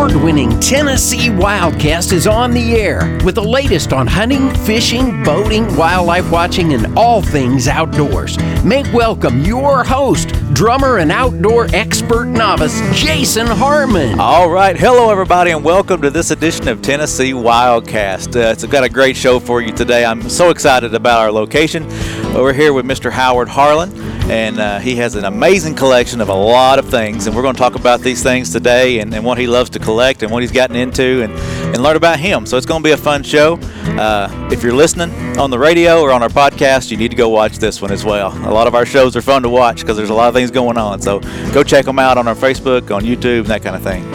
award winning Tennessee Wildcast is on the air with the latest on hunting, fishing, boating, wildlife watching, and all things outdoors. Make welcome your host, drummer and outdoor expert novice, Jason Harmon. All right. Hello, everybody, and welcome to this edition of Tennessee Wildcast. Uh, it's got a great show for you today. I'm so excited about our location. We're here with Mr. Howard Harlan, and uh, he has an amazing collection of a lot of things, and we're going to talk about these things today and, and what he loves to collect and what he's gotten into and, and learn about him. So it's going to be a fun show. Uh, if you're listening on the radio or on our podcast, you need to go watch this one as well. A lot of our shows are fun to watch because there's a lot of things going on. So go check them out on our Facebook, on YouTube, and that kind of thing.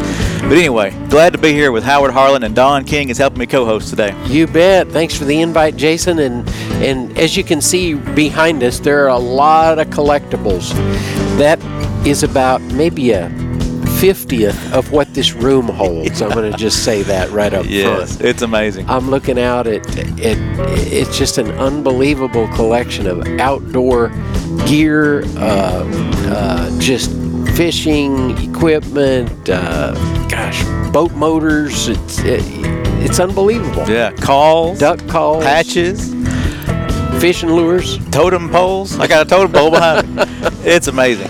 But anyway, glad to be here with Howard Harlan and Don King is helping me co-host today. You bet. Thanks for the invite, Jason. And and as you can see behind us, there are a lot of collectibles. That is about maybe a 50th of what this room holds. I'm going to just say that right up Yes, front. it's amazing. I'm looking out at it. It's just an unbelievable collection of outdoor gear, uh, uh, just fishing equipment. Uh, gosh, boat motors. It's it, it's unbelievable. Yeah, calls, Duck calls, patches, fishing lures. totem poles. I got a totem pole behind me. It's amazing.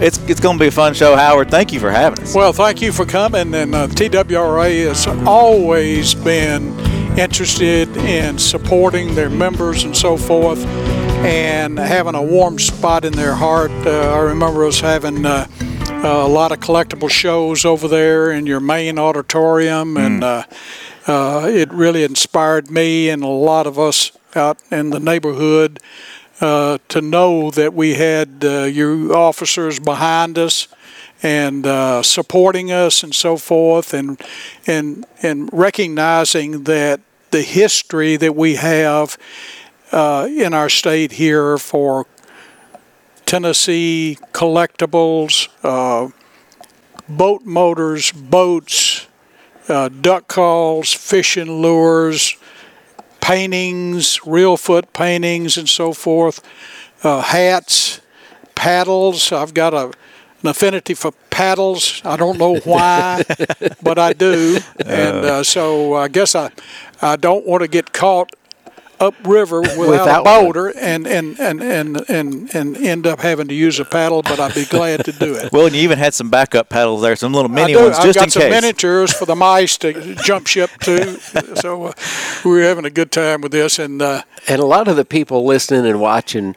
It's it's going to be a fun show, Howard. Thank you for having us. Well, thank you for coming. And uh, TWRA has always been interested in supporting their members and so forth, and having a warm spot in their heart. Uh, I remember us having. Uh, a lot of collectible shows over there in your main auditorium, and uh, it really inspired me and a lot of us out in the neighborhood uh, to know that we had uh, your officers behind us and uh, supporting us and so forth, and and and recognizing that the history that we have uh, in our state here for Tennessee collectibles, uh, boat motors, boats, uh, duck calls, fishing lures, paintings, Reelfoot paintings, and so forth, uh, hats, paddles. I've got a, an affinity for paddles. I don't know why, but I do. And uh, so I guess I, I don't want to get caught upriver without, Without a boulder and, and, and, and, and, and end up having to use a paddle, but I'd be glad to do it. Well, and you even had some backup paddles there, some little mini I do. ones, I've just got some case. miniatures for the mice to jump ship to. So uh, we were having a good time with this, and uh, And a lot of the people listening and watching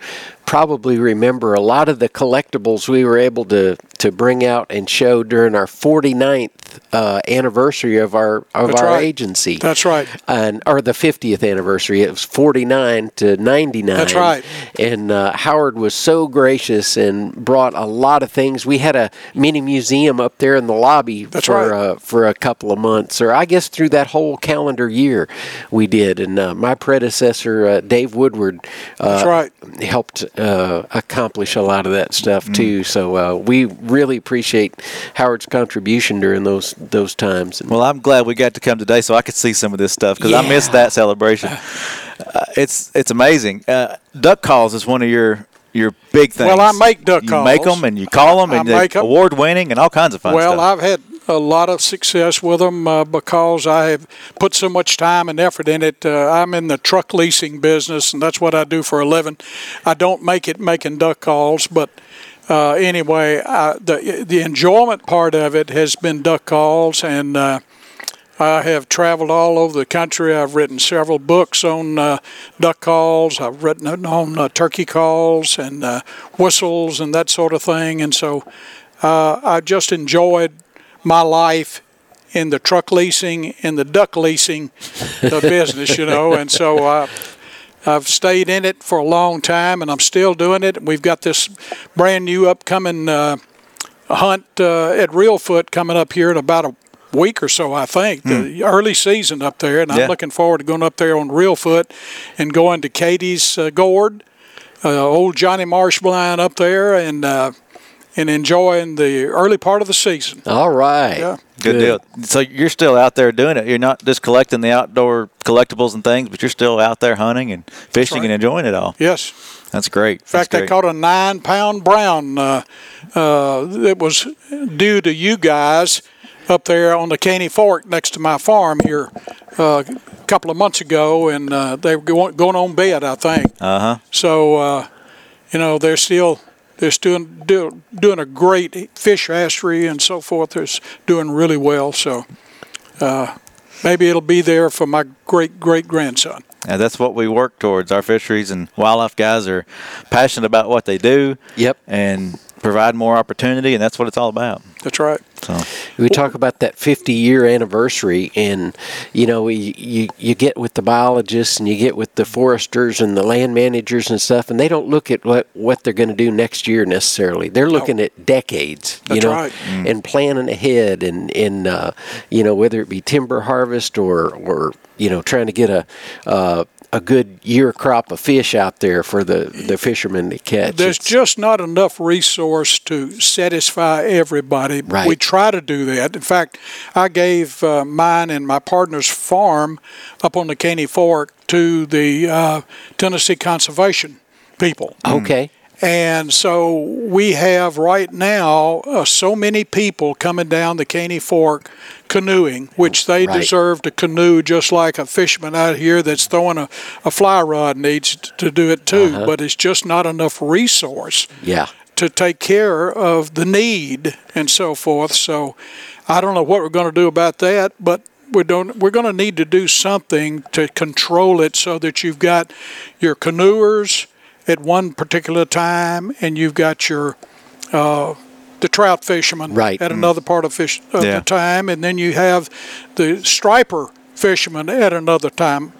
probably remember a lot of the collectibles we were able to, to bring out and show during our 49th uh, anniversary of our of That's our right. agency. that's right. and or the 50th anniversary. It was 49 to 99. That's right. And uh, Howard was so gracious and brought a lot of things. We had a mini museum up there in the lobby That's for right. uh, for a couple of months, or I guess through that whole calendar year, we did. And uh, my predecessor, uh, Dave Woodward, uh, That's right. helped uh, accomplish a lot of that stuff Mm. too. So uh, we really appreciate Howard's contribution during those those times. And Well, I'm glad we got to come today so I could see some of this stuff because I missed that celebration. Uh, it's it's amazing. Uh, duck calls is one of your your big things. Well, I make duck calls. you make them and you call them I and they're award winning and all kinds of fun Well, stuff. I've had a lot of success with them uh, because I have put so much time and effort in it. Uh, I'm in the truck leasing business, and that's what I do for a living. I don't make it making duck calls, but uh, anyway, I, the the enjoyment part of it has been duck calls, and uh, I have traveled all over the country. I've written several books on uh, duck calls. I've written on uh, turkey calls and whistles and that sort of thing. And so I just enjoyed my life in the truck leasing and the duck leasing the business, you know. And so uh, I've stayed in it for a long time, and I'm still doing it. We've got this brand new upcoming uh, hunt uh, at Reelfoot coming up here in about a week or so, I think. The early season up there, and Yeah. I'm looking forward to going up there on Reelfoot and going to Katie's uh, Gourd, uh, old Johnny Marsh blind up there, and uh, and enjoying the early part of the season. All right. Yeah. Good, deal. So you're still out there doing it. You're not just collecting the outdoor collectibles and things, but you're still out there hunting and fishing right. and enjoying it all. Yes. That's great. In fact, I caught a nine pound brown uh, uh, that was due to you guys up there on the Caney Fork next to my farm here uh, a couple of months ago, and uh, they were going, going on bed, I think. Uh huh. So, uh, you know, they're still they're still do, doing a great fish hatchery and so forth. They're doing really well. So, uh, maybe it'll be there for my great great grandson. And that's what we work towards. Our fisheries and wildlife guys are passionate about what they do. Yep. And provide more opportunity, and that's what it's all about. That's right. So, We talk about that 50 year anniversary, and you know, you, you you get with the biologists and you get with the foresters and the land managers and stuff, and they don't look at what what they're going to do next year necessarily. They're looking at decades, you That's know, right. and planning ahead, and and uh, you know whether it be timber harvest or or you know trying to get a. Uh, a good year crop of fish out there for the, the fishermen to catch. There's It's- just not enough resource to satisfy everybody. Right. We try to do that. In fact, I gave uh, mine and my partner's farm up on the Caney Fork to the uh, Tennessee Conservation people. okay. And so we have right now uh, so many people coming down the Caney Fork canoeing, which they Right. deserve to canoe just like a fisherman out here that's throwing a, a fly rod needs to do it too. Uh-huh. But it's just not enough resource Yeah. to take care of the need and so forth. So I don't know what we're going to do about that, but we don't. We're going to need to do something to control it so that you've got your canoers at one particular time, and you've got your uh, the trout fishermen Right. at another part of fish of Yeah. the time, and then you have the striper fishermen at another time,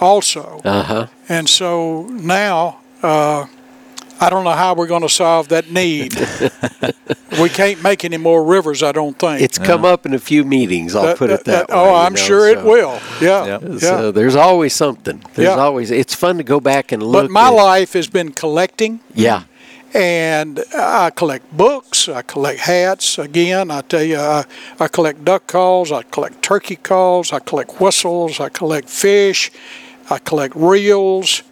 also. Uh huh. And so now, uh, I don't know how we're going to solve that need. we can't make any more rivers, I don't think. It's come up in a few meetings. I'll That- put it that, that- oh, way. Oh, I'm know, sure it will. Yeah, Yep. yeah. So there's always something. There's Yeah. always. It's fun to go back and look. but my at- life has been collecting, Yeah. and I collect books. I collect hats. Again, I tell you, I, I collect duck calls. I collect turkey calls. I collect whistles. I collect fish. I collect reels.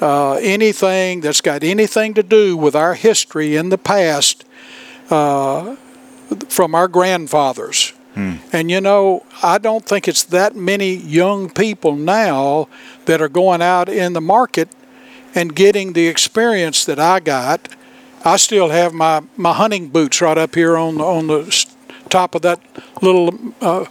Uh, anything that's got anything to do with our history in the past uh, from our grandfathers. And you know, I don't think it's that many young people now that are going out in the market and getting the experience that I got. I still have my, my hunting boots right up here on the, on the top of that little uh,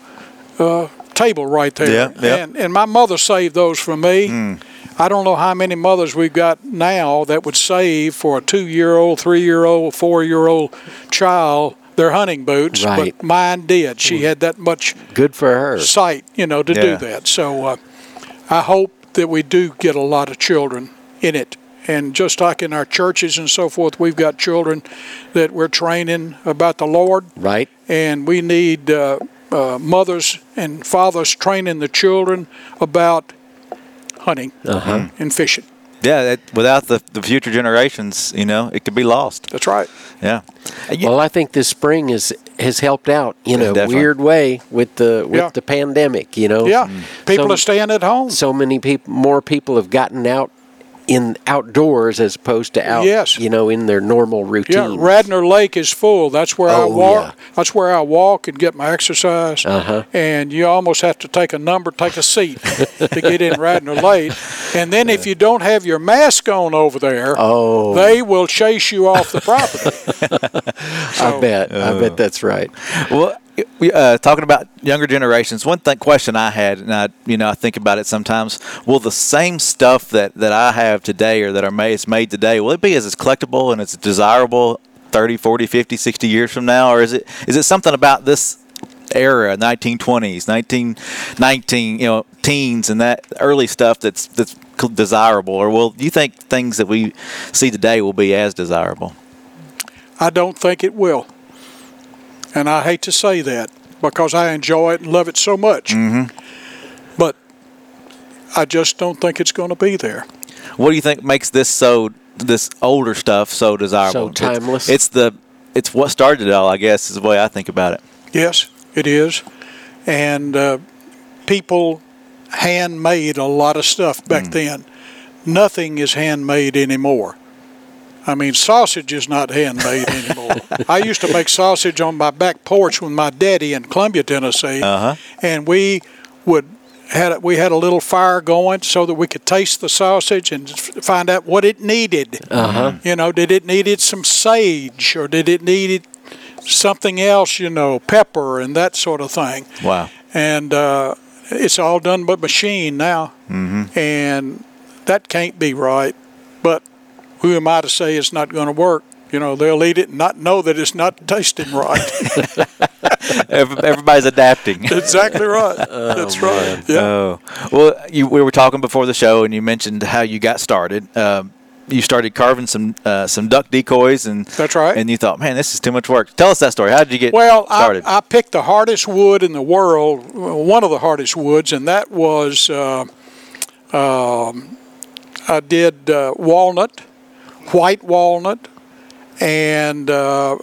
uh, table right there. Yeah, yeah. And, and my mother saved those for me. Hmm. I don't know how many mothers we've got now that would save for a two year old, three year old, four year old child their hunting boots, Right. but mine did. She had that much Good for her. sight, you know, to Yeah. do that. So uh, I hope that we do get a lot of children in it. And just like in our churches and so forth, we've got children that we're training about the Lord, Right. and we need uh, uh, mothers and fathers training the children about hunting Uh huh. and fishing. yeah, that, without the, the future generations, you know, it could be lost. That's right. Yeah. Well, I think this spring is has helped out in a Definitely. weird way with the with Yeah. the pandemic. You know. Yeah, people So- are staying at home. So many people, more people have gotten out in outdoors as opposed to out. Yes. You know, in their normal routine. Yeah, Radnor Lake is full. That's where I Oh, walk. yeah. That's where I walk and get my exercise. Uh-huh. And you almost have to take a number, take a seat to get in Radnor Lake. And then if you don't have your mask on over there, Oh. they will chase you off the property. I bet. I bet that's right. Well, we, uh, talking about younger generations, one thing question I had, and I, you know, I think about it sometimes. Will the same stuff that, that I have today or that are made, is made today, will it be as it's collectible and it's desirable 30, 40, 50, 60 years from now, or is it is it something about this era, 1920s, 1919, you know, teens and that early stuff that's that's desirable, or will you think things that we see today will be as desirable? I don't think it will. And I hate to say that because I enjoy it and love it so much. Mm-hmm. But I just don't think it's going to be there. What do you think makes this so this older stuff so desirable? So timeless? It's, it's the it's what started it all, I guess, is the way I think about it. Yes, it is. And uh, people handmade a lot of stuff back then. Nothing is handmade anymore. I mean, sausage is not handmade anymore. I used to make sausage on my back porch with my daddy in Columbia, Tennessee, Uh-huh. and we would had we had a little fire going so that we could taste the sausage and find out what it needed. Uh-huh. You know, did it needed some sage or did it needed something else? You know, pepper and that sort of thing Wow. and uh, it's all done by machine now, mm-hmm. and that can't be right. But who am I to say it's not going to work? You know, they'll eat it and not know that it's not tasting right. Everybody's adapting. exactly right. That's right. Yeah. Oh, well, you, we were talking before the show, and you mentioned how you got started. Um, you started carving some uh, some duck decoys, and That's right. And you thought, man, this is too much work. Tell us that story. How did you get Well, started? I, I picked the hardest wood in the world, one of the hardest woods, and that was uh, um, I did uh, walnut, white walnut, and uh,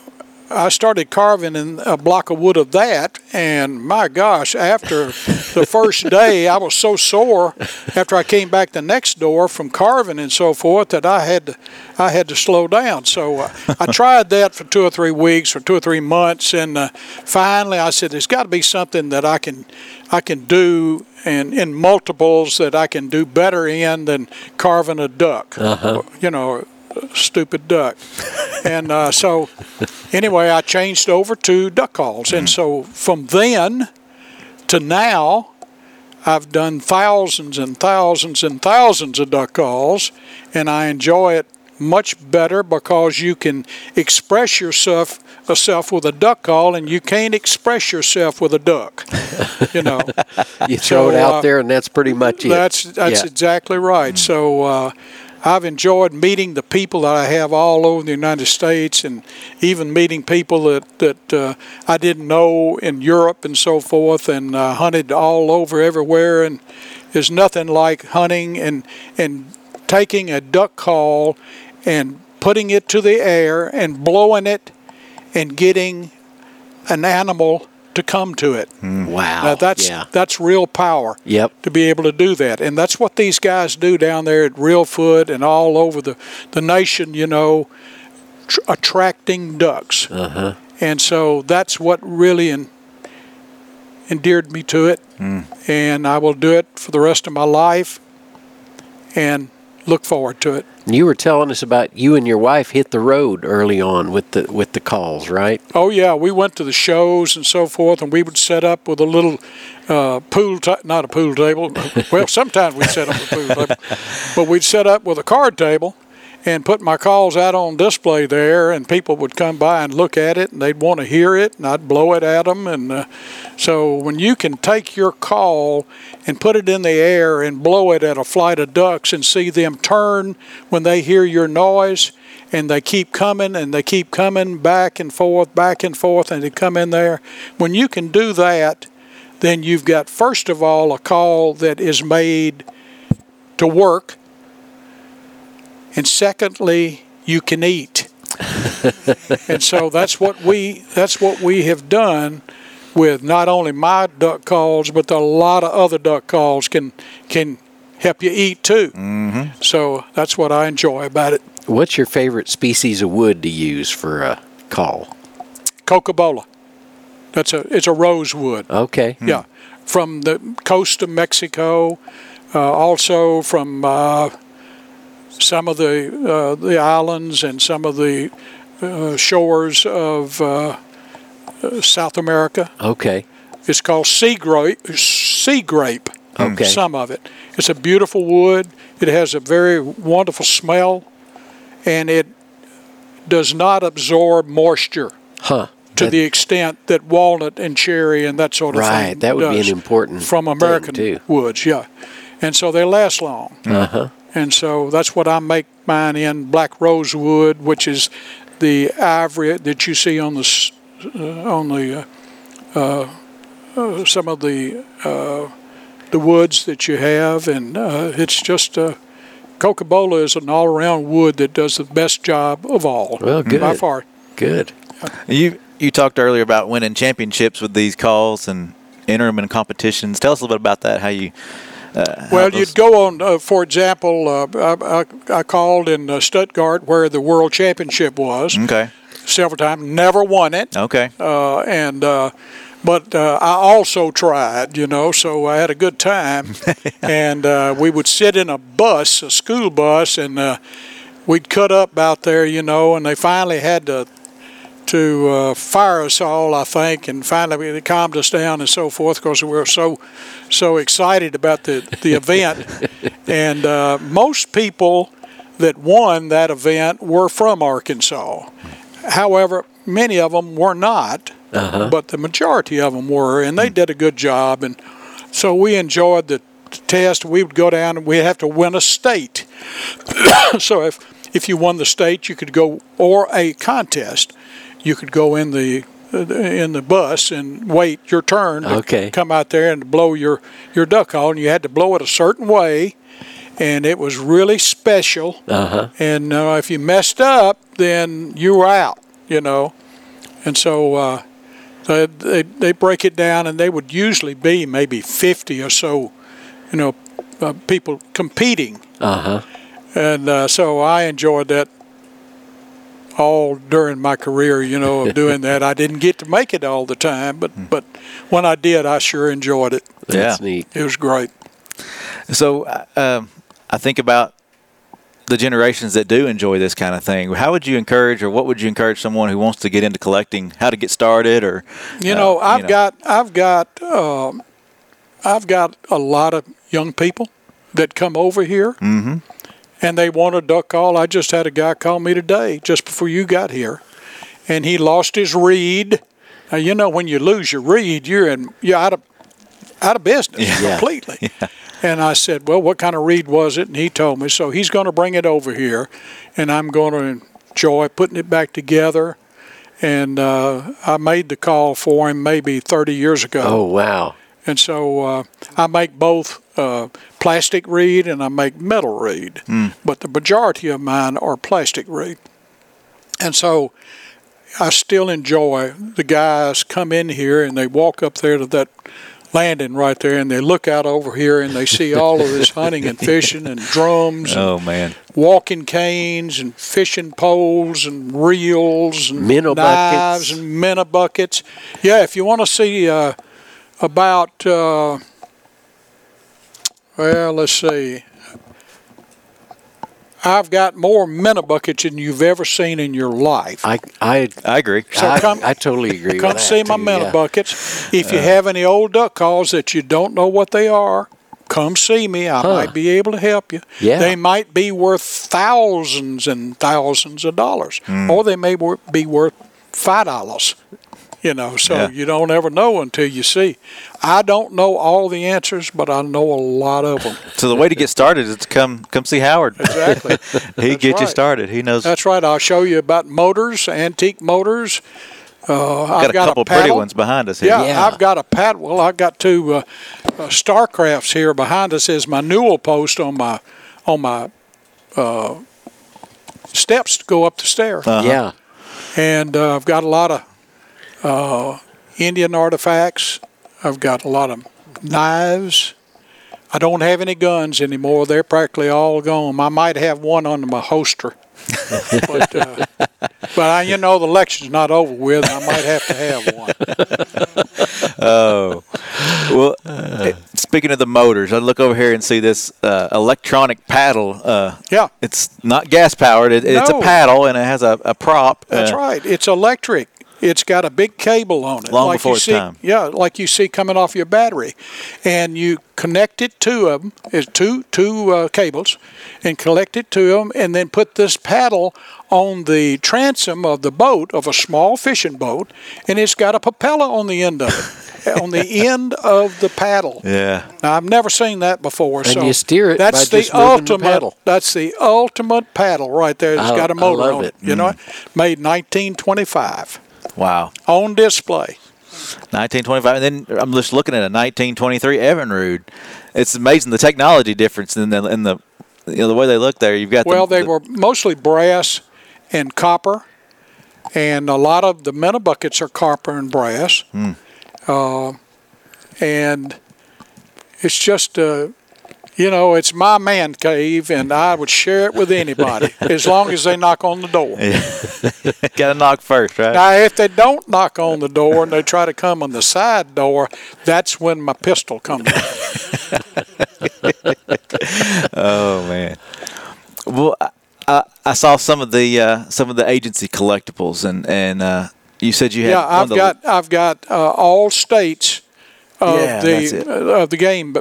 I started carving in a block of wood of that. And my gosh, after the first day, I was so sore after I came back the next door from carving and so forth that I had to, I had to slow down. So uh, I tried that for two or three weeks or two or three months, and uh, finally I said, "There's got to be something that I can, I can do." And in multiples that I can do better in than carving a duck, you know, stupid duck. and uh, so, anyway, I changed over to duck calls, and so from then to now, I've done thousands and thousands and thousands of duck calls, and I enjoy it much better because you can express yourself yourself with a duck call, and you can't express yourself with a duck. You know, You throw it out uh, there, and that's pretty much it. that's that's Yeah. exactly right. So uh, I've enjoyed meeting the people that I have all over the United States, and even meeting people that that uh, I didn't know in Europe and so forth, and uh, hunted all over everywhere. And there's nothing like hunting and and taking a duck call and putting it to the air and blowing it and getting an animal to come to it. Wow. Now that's yeah. that's real power Yep. to be able to do that. And that's what these guys do down there at Reelfoot and all over the, the nation, you know, tr- attracting ducks. Uh-huh. And so that's what really en- endeared me to it. And I will do it for the rest of my life and look forward to it. You were telling us about you and your wife hit the road early on with the with the calls, right? Oh yeah, we went to the shows and so forth, and we would set up with a little uh, pool, ta- not a pool table. well, sometimes we'd set up with a pool table, but we'd set up with a card table, and put my calls out on display there, and people would come by and look at it, and they'd want to hear it, and I'd blow it at them, and uh, so when you can take your call and put it in the air and blow it at a flight of ducks and see them turn when they hear your noise and they keep coming and they keep coming back and forth, back and forth, and they come in there. When you can do that, then you've got, first of all, a call that is made to work, and secondly, you can eat. and so that's what we that's what we have done with not only my duck calls, but a lot of other duck calls can can help you eat too. Mm-hmm. So that's what I enjoy about it. What's your favorite species of wood to use for a call? cocobolo. That's a it's a rosewood. Okay. Yeah, from the coast of Mexico, uh, also from uh, some of the uh, the islands and some of the uh, shores of uh, uh, South America. Okay. It's called sea grape. Sea grape. Okay. Some of it. It's a beautiful wood. It has a very wonderful smell, and it does not absorb moisture Huh. to That- the extent that walnut and cherry and that sort of thing. Right, that would be an important from American woods. Yeah, and so they last long. Uh-huh. And so that's what I make mine in black rosewood, which is the ivory that you see on the uh, on the uh, uh, uh, some of the uh, the woods that you have, and uh, it's just uh, cocobolo is an all-around wood that does the best job of all. Well, good by good. far. Good. You you talked earlier about winning championships with these calls and entering them in competitions. Tell us a little bit about that. How you Uh, Well, you'd go on, uh, for example, uh, I, I, I called in uh, Stuttgart where the World Championship was Okay. several times, never won it. Okay. Uh, and uh, but uh, I also tried, you know, so I had a good time. and uh, we would sit in a bus, a school bus, and uh, we'd cut up out there, you know, and they finally had to to uh, fire us all, I think, and finally it calmed us down and so forth because we were so so excited about the the event. and uh, most people that won that event were from Arkansas. However, many of them were not, but the majority of them were, and they did a good job. And so we enjoyed the test. We would go down and we'd have to win a state. so if if you won the state, you could go or a contest. You could go in the in the bus and wait your turn to Okay. come out there and blow your your duck call, and you had to blow it a certain way, and it was really special. Uh huh. And uh, if you messed up, then you were out, you know. And so uh, they, they they break it down, and they would usually be maybe 50 or so, you know, uh, people competing. Uh huh. And uh, so I enjoyed that all during my career, you know, of doing that. I didn't get to make it all the time, but but when I did, I sure enjoyed it. That's Yeah. neat. It was great. So uh, um, I think about the generations that do enjoy this kind of thing. How would you encourage, or what would you encourage someone who wants to get into collecting? How to get started, or You uh, know, I've know. got I've got um, I've got a lot of young people that come over here, Mhm. And they want a duck call. I just had a guy call me today, just before you got here, and he lost his reed. Now, you know, when you lose your reed, you're in you're out of out of business Yeah. completely. And I said, "Well, what kind of reed was it?" And he told me. So he's going to bring it over here, and I'm going to enjoy putting it back together. And uh, I made the call for him maybe 30 years ago. Oh wow. And so uh, I make both uh, plastic reed and I make metal reed. But the majority of mine are plastic reed. And so I still enjoy the guys come in here and they walk up there to that landing right there and they look out over here and they see all of this hunting and fishing and drums and Oh man, walking canes and fishing poles and reels and Minnow knives buckets. and minnow buckets. Yeah, if you want to see uh, about, uh, well, let's see. I've got more minnow buckets than you've ever seen in your life. I I I agree. So I, come- I totally agree. Come that see my too, minnow yeah. buckets. If you have any old duck calls that you don't know what they are, come see me. I Huh. might be able to help you. Yeah. They might be worth thousands and thousands of dollars, Hmm. or they may be worth five dollars. You know, so Yeah. you don't ever know until you see. I don't know all the answers, but I know a lot of them. So the way to get started is to come come see Howard. Exactly. he That's get you started. He knows. That's right. I'll show you about motors, antique motors. Uh, got I've got a got couple a pretty ones behind us here. Yeah, Yeah. I've got a paddle. Well, I've got two uh, uh, Starcrafts here behind us as my newel post on my on my uh, steps to go up the stair. Uh-huh. Yeah. And uh, I've got a lot of uh, Indian artifacts. I've got a lot of knives. I don't have any guns anymore. They're practically all gone. I might have one under my holster. but uh, but I, you know the lecture's not over with. I might have to have one. Oh, well. eh, speaking of the motors, I look over here and see this uh, electronic paddle. Uh, Yeah. it's not gas powered. It, It's a paddle and it has a, a prop. That's uh, right. It's electric. It's got a big cable on it. Long like before you see, time. Yeah, like you see coming off your battery, and you connect it to them. Is two two uh, cables, and collect it to them, and then put this paddle on the transom of the boat of a small fishing boat, and it's got a propeller on the end of it, on the end of the paddle. Yeah. Now, I've never seen that before. And so you steer it That's by the just moving the ultimate. paddle. That's the ultimate paddle right there. It's I- got a motor love on it. it. You know, made 1925 Wow. on display. 1925. And then I'm just looking at a 1923 Evinrude. It's amazing the technology difference in the in the you know the way they look there. You've got the- Well, they the- were mostly brass and copper, and a lot of the minnow buckets are copper and brass. Hmm. Uh, and it's just uh, you know, it's my man cave, and I would share it with anybody as long as they knock on the door. Got to knock first, right? Now, if they don't knock on the door and they try to come on the side door, that's when my pistol comes out. Oh man. Well, I, I, saw some of the uh, some of the agency collectibles, and and uh, you said you had. Yeah, I've got I've got uh, all states of Yeah, the uh, of the game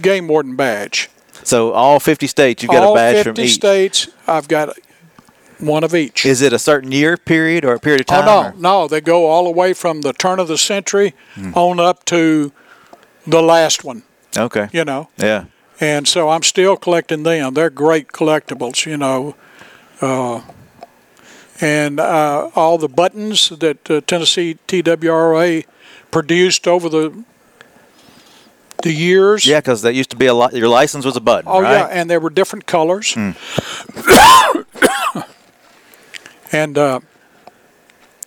game warden badge. So all 50 states, you've got all a badge from each. 50 states, I've got one of each. Is it a certain year period or a period of oh time? no, or- no, they go all the way from the turn of the century Hmm. on up to the last one. Okay. You know, Yeah. and so I'm still collecting them. They're great collectibles, you know. Uh, and uh, all the buttons that uh, Tennessee TWRA produced over the the years. Yeah, because that used to be a lot. your license was a button, Oh yeah, and there were different colors. Hmm. and uh,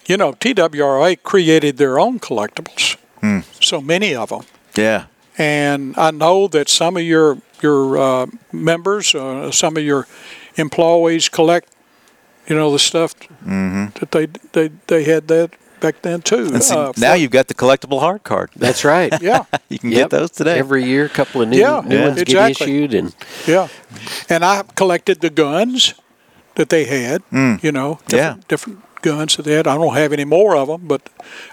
you know, TWRA created their own collectibles. Hmm. So many of them. Yeah. And I know that some of your your uh, members, uh, some of your employees collect, you know, the stuff that they they they had that back then too. And see, Uh, now for- you've got the collectible hard card. That's right. yeah, You can Yep. get those today. Every year, a couple of new, Yeah, new yeah. ones exactly. get issued, and yeah. And I collected the guns that they had. You know, Mm. Yeah. different, different guns that they had. I don't have any more of them, but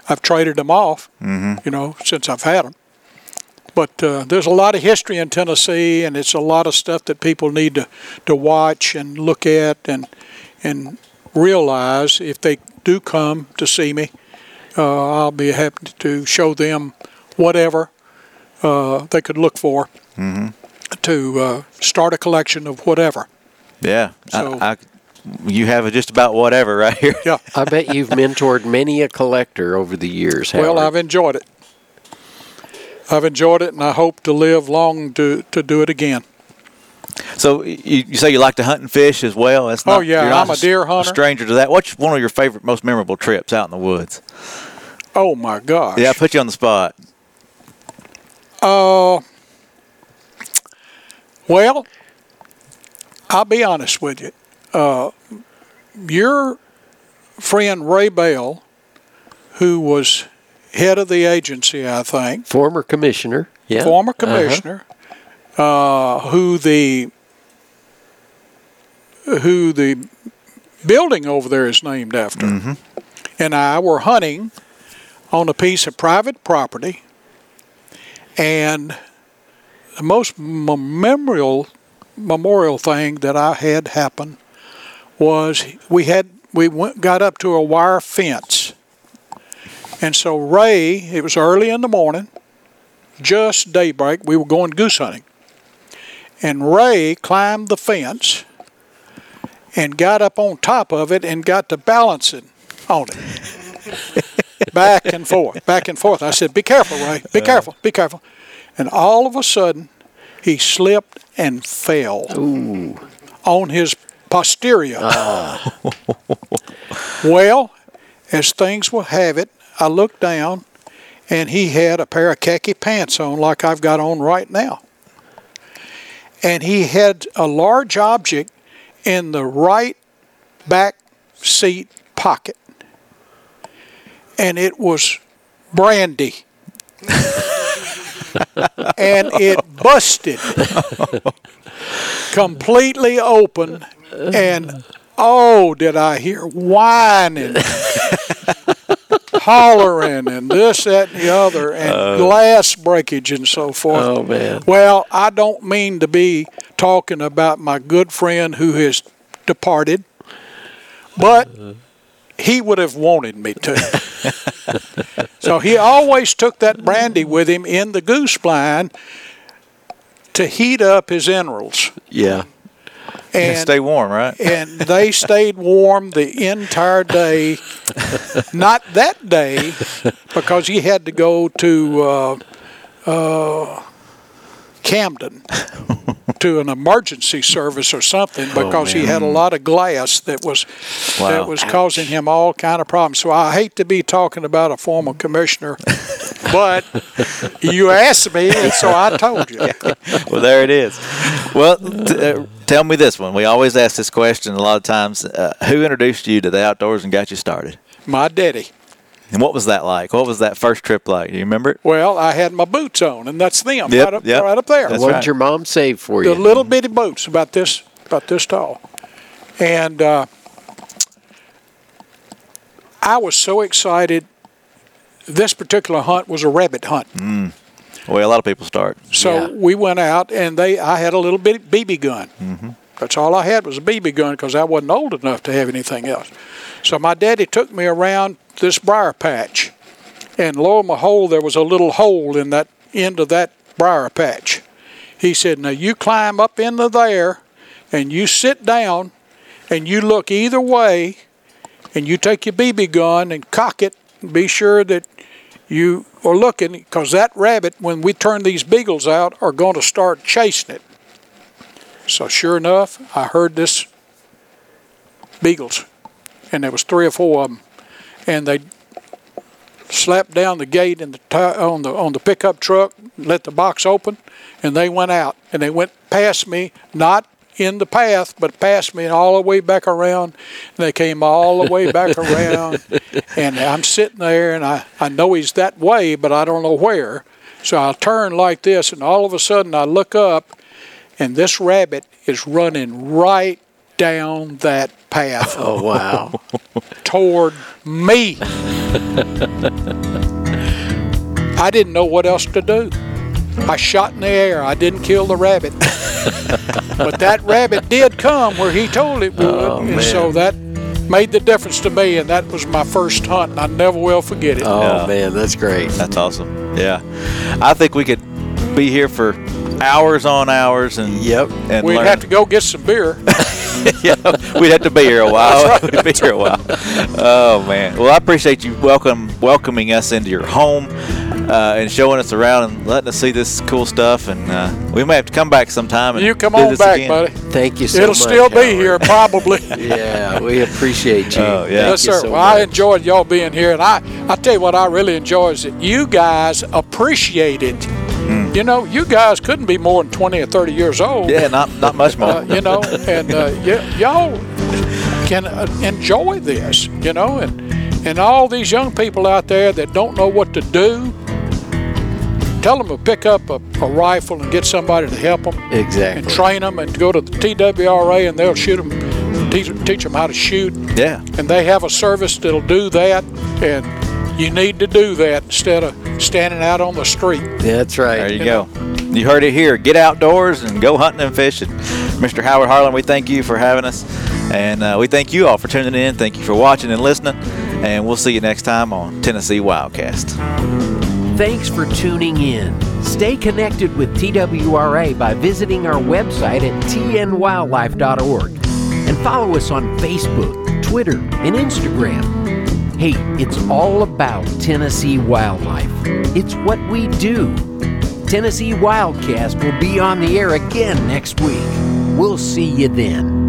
I've traded them off. Mm-hmm. You know, since I've had them. But uh, there's a lot of history in Tennessee, and it's a lot of stuff that people need to, to watch and look at and and realize if they do come to see me, uh, I'll be happy to show them whatever uh, they could look for to uh, start a collection of whatever. yeah. So- I, I, you have just about whatever right here. Yeah. I bet you've mentored many a collector over the years. Well, I've enjoyed it. I've enjoyed it, and I hope to live long to, to do it again. So you, you say you like to hunt and fish as well? That's Oh, not, yeah, you're not I'm a deer hunter. stranger to that. What's one of your favorite, most memorable trips out in the woods? Oh my gosh! Yeah, I put you on the spot. Uh, well, I'll be honest with you. Uh, your friend Ray Bell, who was head of the agency, I think, former commissioner. Yeah. former Uh-huh. commissioner, uh who the who the building over there is named after, mm-hmm. and I were hunting on a piece of private property, and the most memorial memorial thing that I had happen was we had we went, got up to a wire fence, and so Ray, it was early in the morning, just daybreak. We were going goose hunting, and Ray climbed the fence and got up on top of it and got to balancing on it. back and forth, back and forth. I said, Be careful, Ray. Be uh. careful, be careful. And all of a sudden, he slipped and fell on his posterior. Ah. well, as things will have it, I looked down and he had a pair of khaki pants on like I've got on right now. And he had a large object in the right back seat pocket. And it was brandy. and it busted completely open and oh did I hear whining hollering and this, that, and the other, and uh, glass breakage and so forth. Oh man. Well, I don't mean to be talking about my good friend who has departed, but he would have wanted me to. so he always took that brandy with him in the goose blind to heat up his enrils. Yeah. And Stay warm, right? and they stayed warm the entire day. Not that day, because he had to go to uh, uh, Camden to an emergency service or something because he had a lot of glass that was Wow. that was causing him all kind of problems. So I hate to be talking about a former commissioner, but you asked me, and so I told you. well, there it is. Well, t- uh, tell me this one. We always ask this question a lot of times. Uh, who introduced you to the outdoors and got you started? My daddy. And what was that like? What was that first trip like? Do you remember it? Well, I had my boots on, and that's them Yep, right up yep. right up there. That's what right. did your mom save for you? the little bitty boots about this about this tall and uh, i was so excited this particular hunt was a rabbit hunt Well, a lot of people start. so Yeah. we went out and they i had a little bitty bb gun that's all i had was a bb gun because i wasn't old enough to have anything else so my daddy took me around this briar patch. And lo and behold there was a little hole in that end of that briar patch. He said, Now you climb up into there and you sit down and you look either way and you take your BB gun and cock it. And be sure that you are looking because that rabbit, when we turn these beagles out, are going to start chasing it. So sure enough, I heard this beagles and there was three or four of them and they slapped down the gate in the on the on the pickup truck, let the box open, and they went out and they went past me, not in the path, but past me and all the way back around. And they came all the way back around, and I'm sitting there and I I know he's that way, but I don't know where. So I turn like this, and all of a sudden I look up, and this rabbit is running right down that path oh wow! toward me. I didn't know what else to do. I shot in the air. I didn't kill the rabbit. but that rabbit did come where he told it would. Oh, and so that made the difference to me. And that was my first hunt. And I never will forget it. Oh Yeah. man, that's great. That's awesome. Yeah, I think we could be here for hours on hours and Yep. and We'd learn. have to go get some beer. yeah, we'd have to be here a while. We'd be here a while. Oh man. Well, I appreciate you welcome welcoming us into your home uh, and showing us around and letting us see this cool stuff. And uh, we may have to come back sometime. And You come do on this back, again. buddy. Thank you so much. It'll much. still be Howard. here, probably. Yeah, we appreciate you. Oh, yeah. Thank Yes, you sir. so well, I enjoyed y'all being here, and I, I tell you what, I really enjoy is that you guys appreciate it. You know, you guys couldn't be more than twenty or thirty years old. Yeah, not not much more. Uh, you know, and uh, y- y'all can uh, enjoy this. You know, and and all these young people out there that don't know what to do. Tell them to pick up a, a rifle and get somebody to help them Exactly. and train them and go to the TWRA and they'll shoot them, teach, teach them how to shoot yeah. and they have a service that'll do that and you need to do that instead of standing out on the street That's right. There you, You go. You heard it here. Get outdoors and go hunting and fishing. Mr. Howard Harlan, we thank you for having us. And uh, we thank you all for tuning in. Thank you for watching and listening. And we'll see you next time on Tennessee Wildcast. Thanks for tuning in. Stay connected with TWRA by visiting our website at tnwildlife.org and follow us on Facebook, Twitter, and Instagram. Hey, it's all about Tennessee wildlife. It's what we do. Tennessee Wildcast will be on the air again next week. We'll see you then.